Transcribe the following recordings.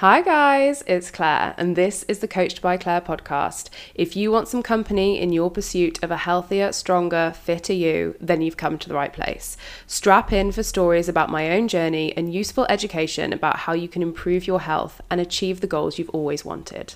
Hi, guys, it's Claire, and this is the Coached by Claire podcast. If you want some company in your pursuit of a healthier, stronger, fitter you, then you've come to the right place. Strap in for stories about my own journey and useful education about how you can improve your health and achieve the goals you've always wanted.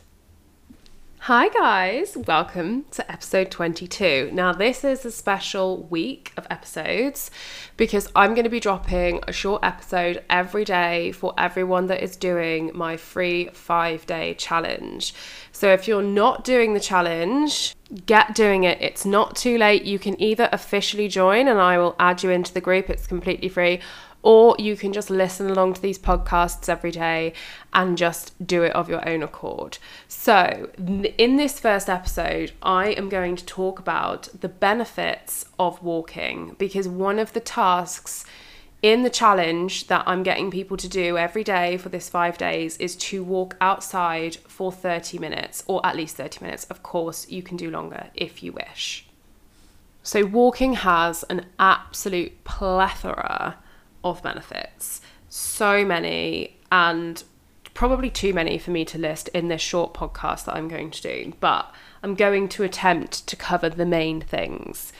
Hi, guys, welcome to episode 22. Now, this is a special week of episodes because I'm going to be dropping a short episode every day for everyone that is doing my free five day challenge. So, if you're not doing the challenge, get doing it. It's not too late. You can either officially join and I will add you into the group, it's completely free or you can just listen along to these podcasts every day and just do it of your own accord. So, in this first episode, I am going to talk about the benefits of walking because one of the tasks in the challenge that I'm getting people to do every day for this five days is to walk outside for 30 minutes or at least 30 minutes. Of course, you can do longer if you wish. So, walking has an absolute plethora of benefits. So many, and probably too many for me to list in this short podcast that I'm going to do, but I'm going to attempt to cover the main things.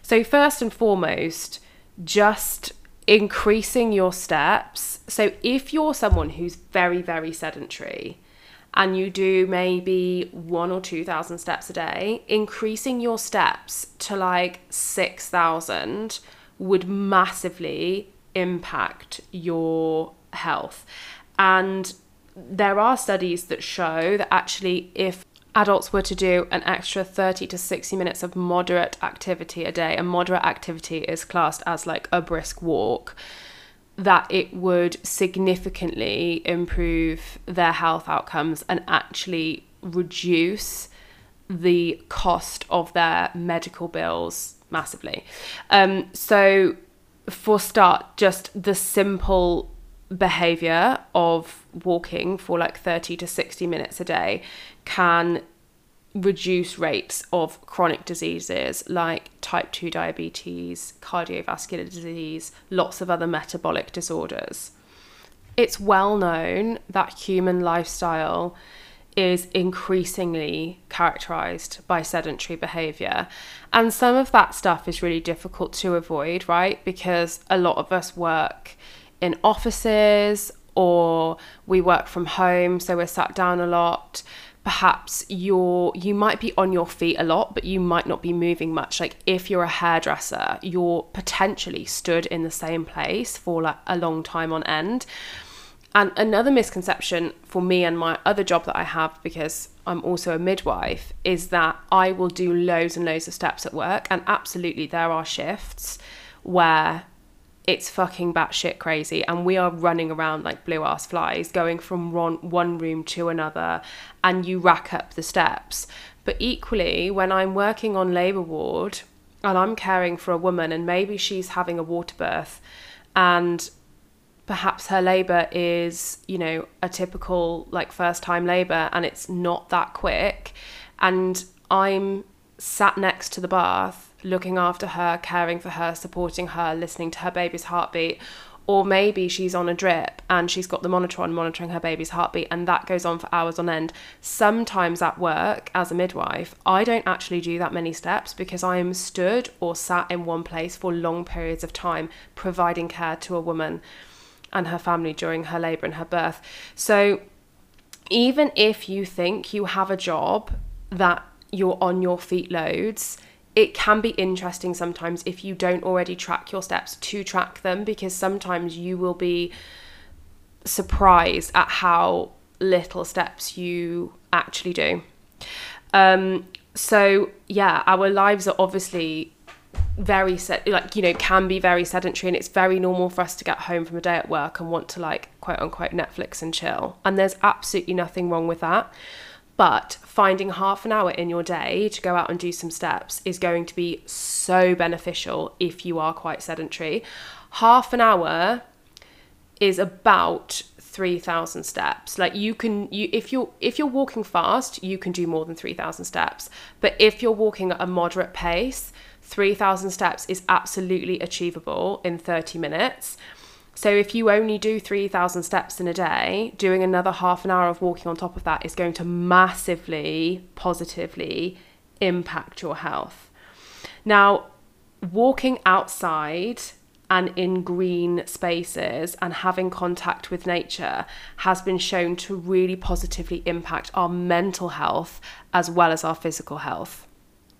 So, first and foremost, just increasing your steps. So, if you're someone who's very, very sedentary, and you do maybe one or two thousand steps a day, increasing your steps to like six thousand would massively impact your health. And there are studies that show that actually, if adults were to do an extra 30 to 60 minutes of moderate activity a day, and moderate activity is classed as like a brisk walk, that it would significantly improve their health outcomes and actually reduce the cost of their medical bills massively. Um, so for start, just the simple behavior of walking for like 30 to 60 minutes a day can reduce rates of chronic diseases like type 2 diabetes, cardiovascular disease, lots of other metabolic disorders. It's well known that human lifestyle is increasingly characterized by sedentary behavior. And some of that stuff is really difficult to avoid, right? Because a lot of us work in offices or we work from home, so we're sat down a lot. Perhaps you're you might be on your feet a lot, but you might not be moving much. Like if you're a hairdresser, you're potentially stood in the same place for like a long time on end. And another misconception for me and my other job that I have, because I'm also a midwife, is that I will do loads and loads of steps at work. And absolutely, there are shifts where it's fucking batshit crazy, and we are running around like blue ass flies, going from one, one room to another, and you rack up the steps. But equally, when I'm working on labour ward and I'm caring for a woman, and maybe she's having a water birth, and perhaps her labor is you know a typical like first time labor and it's not that quick. And i'm sat next to the bath looking after her caring for her supporting her listening to her baby's heartbeat. Or maybe she's on a drip and she's got the monitor on monitoring her baby's heartbeat and that goes on for hours on end. Sometimes at work as a midwife i don't actually do that many steps because i am stood or sat in one place for long periods of time providing care to a woman and her family during her labour and her birth. So even if you think you have a job that you're on your feet loads, it can be interesting sometimes if you don't already track your steps to track them because sometimes you will be surprised at how little steps you actually do. Um, so, yeah, our lives are obviously very set like you know can be very sedentary and it's very normal for us to get home from a day at work and want to like quote unquote netflix and chill. And there's absolutely nothing wrong with that. But finding half an hour in your day to go out and do some steps is going to be so beneficial if you are quite sedentary. Half an hour is about 3000 steps. Like you can you if you're if you're walking fast you can do more than 3000 steps. But if you're walking at a moderate pace 3,000 steps is absolutely achievable in 30 minutes. So if you only do 3,000 steps in a day, doing another half an hour of walking on top of that is going to massively positively impact your health. Now, walking outside and in green spaces and having contact with nature has been shown to really positively impact our mental health as well as our physical health.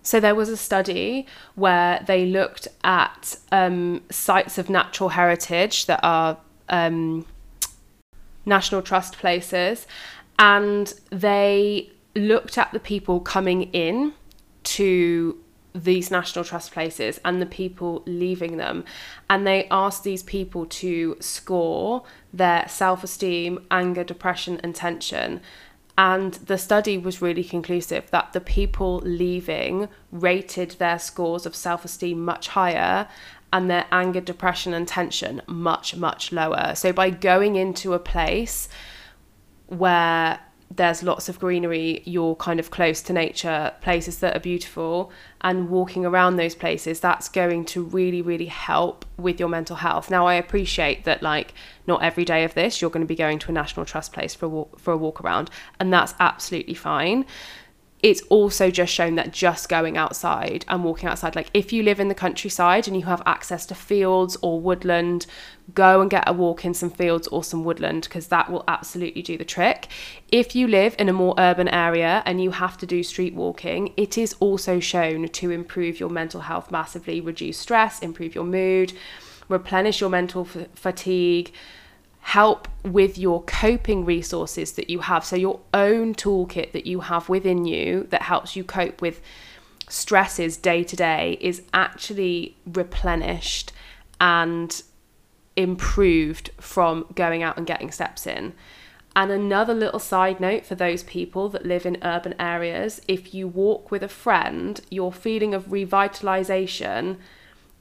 So, there was a study where they looked at um, sites of natural heritage that are um, National Trust places, and they looked at the people coming in to these National Trust places and the people leaving them. And they asked these people to score their self esteem, anger, depression, and tension. And the study was really conclusive that the people leaving rated their scores of self esteem much higher and their anger, depression, and tension much, much lower. So by going into a place where there's lots of greenery, you're kind of close to nature, places that are beautiful, and walking around those places, that's going to really, really help with your mental health. Now, I appreciate that, like, not every day of this, you're going to be going to a National Trust place for a walk, for a walk around, and that's absolutely fine it's also just shown that just going outside and walking outside, like if you live in the countryside and you have access to fields or woodland, go and get a walk in some fields or some woodland because that will absolutely do the trick. If you live in a more urban area and you have to do street walking, it is also shown to improve your mental health massively, reduce stress, improve your mood, replenish your mental f- fatigue help with your coping resources that you have. So, your own toolkit that you have within you that helps you cope with stresses day to day is actually replenished and improved from going out and getting steps in. And another little side note for those people that live in urban areas if you walk with a friend, your feeling of revitalization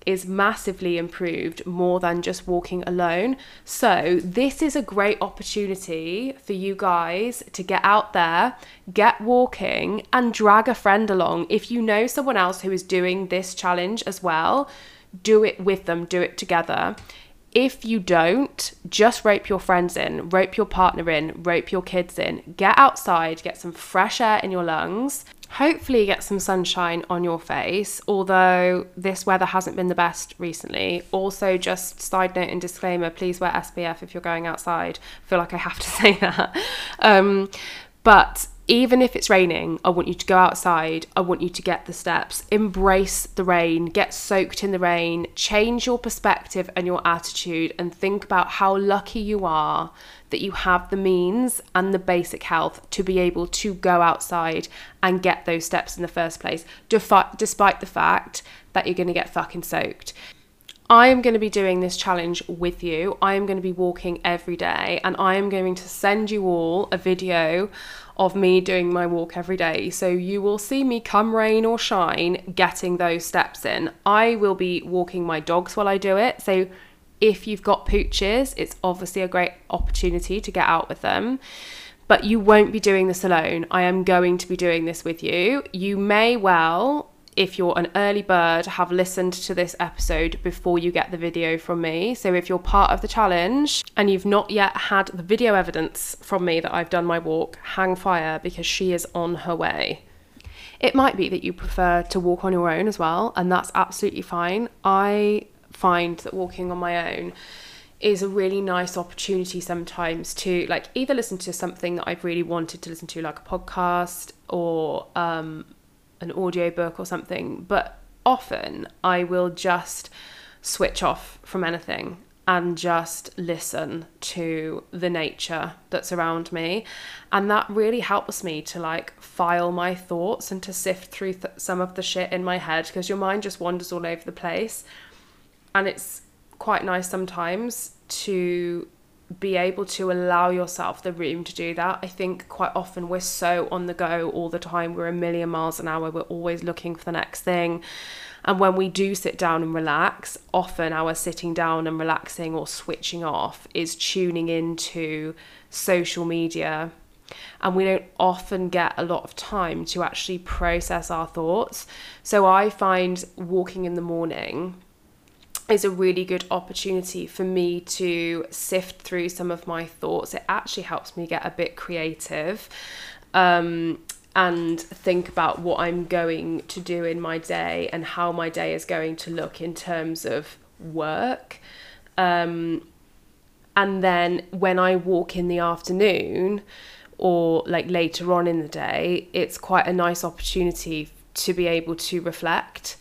is massively improved more than just walking alone. So, this is a great opportunity for you guys to get out there, get walking, and drag a friend along. If you know someone else who is doing this challenge as well, do it with them, do it together. If you don't, just rope your friends in, rope your partner in, rope your kids in. Get outside, get some fresh air in your lungs. Hopefully, get some sunshine on your face, although this weather hasn't been the best recently. Also, just side note and disclaimer please wear SPF if you're going outside. I feel like I have to say that. Um, but even if it's raining, I want you to go outside. I want you to get the steps, embrace the rain, get soaked in the rain, change your perspective and your attitude, and think about how lucky you are that you have the means and the basic health to be able to go outside and get those steps in the first place, defi- despite the fact that you're going to get fucking soaked. I am going to be doing this challenge with you. I am going to be walking every day and I am going to send you all a video of me doing my walk every day. So you will see me come rain or shine getting those steps in. I will be walking my dogs while I do it. So if you've got pooches, it's obviously a great opportunity to get out with them. But you won't be doing this alone. I am going to be doing this with you. You may well if you're an early bird, have listened to this episode before you get the video from me. So if you're part of the challenge and you've not yet had the video evidence from me that I've done my walk, hang fire because she is on her way. It might be that you prefer to walk on your own as well, and that's absolutely fine. I find that walking on my own is a really nice opportunity sometimes to like either listen to something that I've really wanted to listen to, like a podcast or um, an audiobook or something, but often I will just switch off from anything and just listen to the nature that's around me. And that really helps me to like file my thoughts and to sift through th- some of the shit in my head because your mind just wanders all over the place. And it's quite nice sometimes to be able to allow yourself the room to do that. I think quite often we're so on the go all the time. We're a million miles an hour. We're always looking for the next thing. And when we do sit down and relax, often our sitting down and relaxing or switching off is tuning into social media. And we don't often get a lot of time to actually process our thoughts. So I find walking in the morning is a really good opportunity for me to sift through some of my thoughts. It actually helps me get a bit creative. Um, and think about what I'm going to do in my day and how my day is going to look in terms of work. Um, and then when I walk in the afternoon or like later on in the day, it's quite a nice opportunity to be able to reflect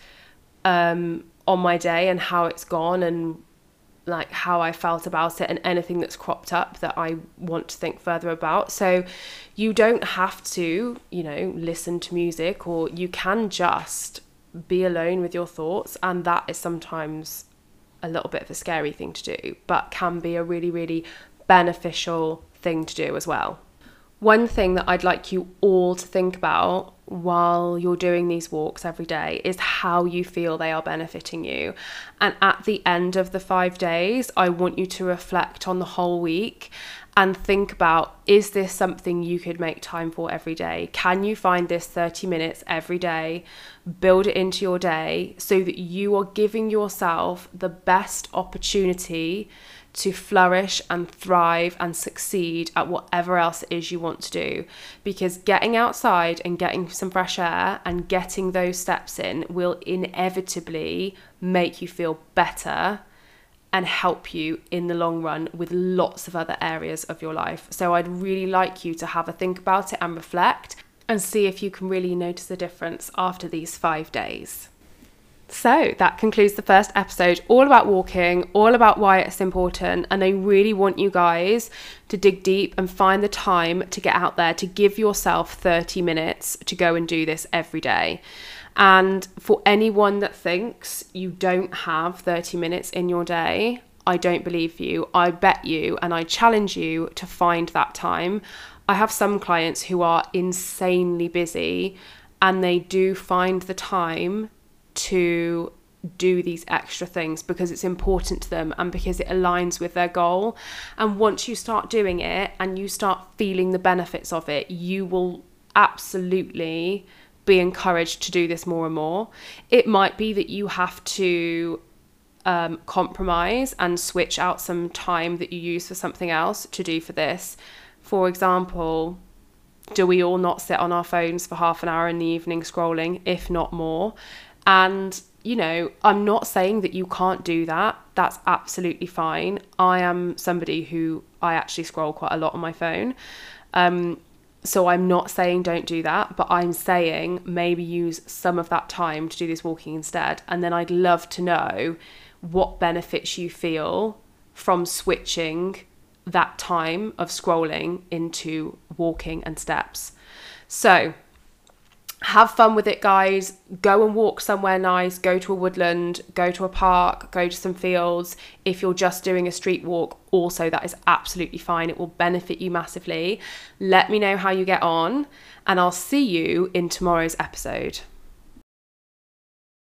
um, on my day and how it's gone and like how I felt about it and anything that's cropped up that I want to think further about. So you don't have to, you know, listen to music or you can just be alone with your thoughts and that is sometimes a little bit of a scary thing to do, but can be a really really beneficial thing to do as well. One thing that I'd like you all to think about while you're doing these walks every day is how you feel they are benefiting you. And at the end of the five days, I want you to reflect on the whole week and think about is this something you could make time for every day? Can you find this 30 minutes every day? Build it into your day so that you are giving yourself the best opportunity to flourish and thrive and succeed at whatever else it is you want to do. Because getting outside and getting some fresh air and getting those steps in will inevitably make you feel better and help you in the long run with lots of other areas of your life. So I'd really like you to have a think about it and reflect and see if you can really notice a difference after these five days. So that concludes the first episode, all about walking, all about why it's important. And I really want you guys to dig deep and find the time to get out there to give yourself 30 minutes to go and do this every day. And for anyone that thinks you don't have 30 minutes in your day, I don't believe you. I bet you and I challenge you to find that time. I have some clients who are insanely busy and they do find the time to do these extra things because it's important to them and because it aligns with their goal. And once you start doing it and you start feeling the benefits of it, you will absolutely be encouraged to do this more and more. It might be that you have to um, compromise and switch out some time that you use for something else to do for this. For example, do we all not sit on our phones for half an hour in the evening scrolling, if not more? And, you know, I'm not saying that you can't do that. That's absolutely fine. I am somebody who I actually scroll quite a lot on my phone. Um, so I'm not saying don't do that, but I'm saying maybe use some of that time to do this walking instead. And then I'd love to know what benefits you feel from switching that time of scrolling into walking and steps. So, have fun with it, guys. Go and walk somewhere nice. Go to a woodland, go to a park, go to some fields. If you're just doing a street walk, also that is absolutely fine. It will benefit you massively. Let me know how you get on, and I'll see you in tomorrow's episode.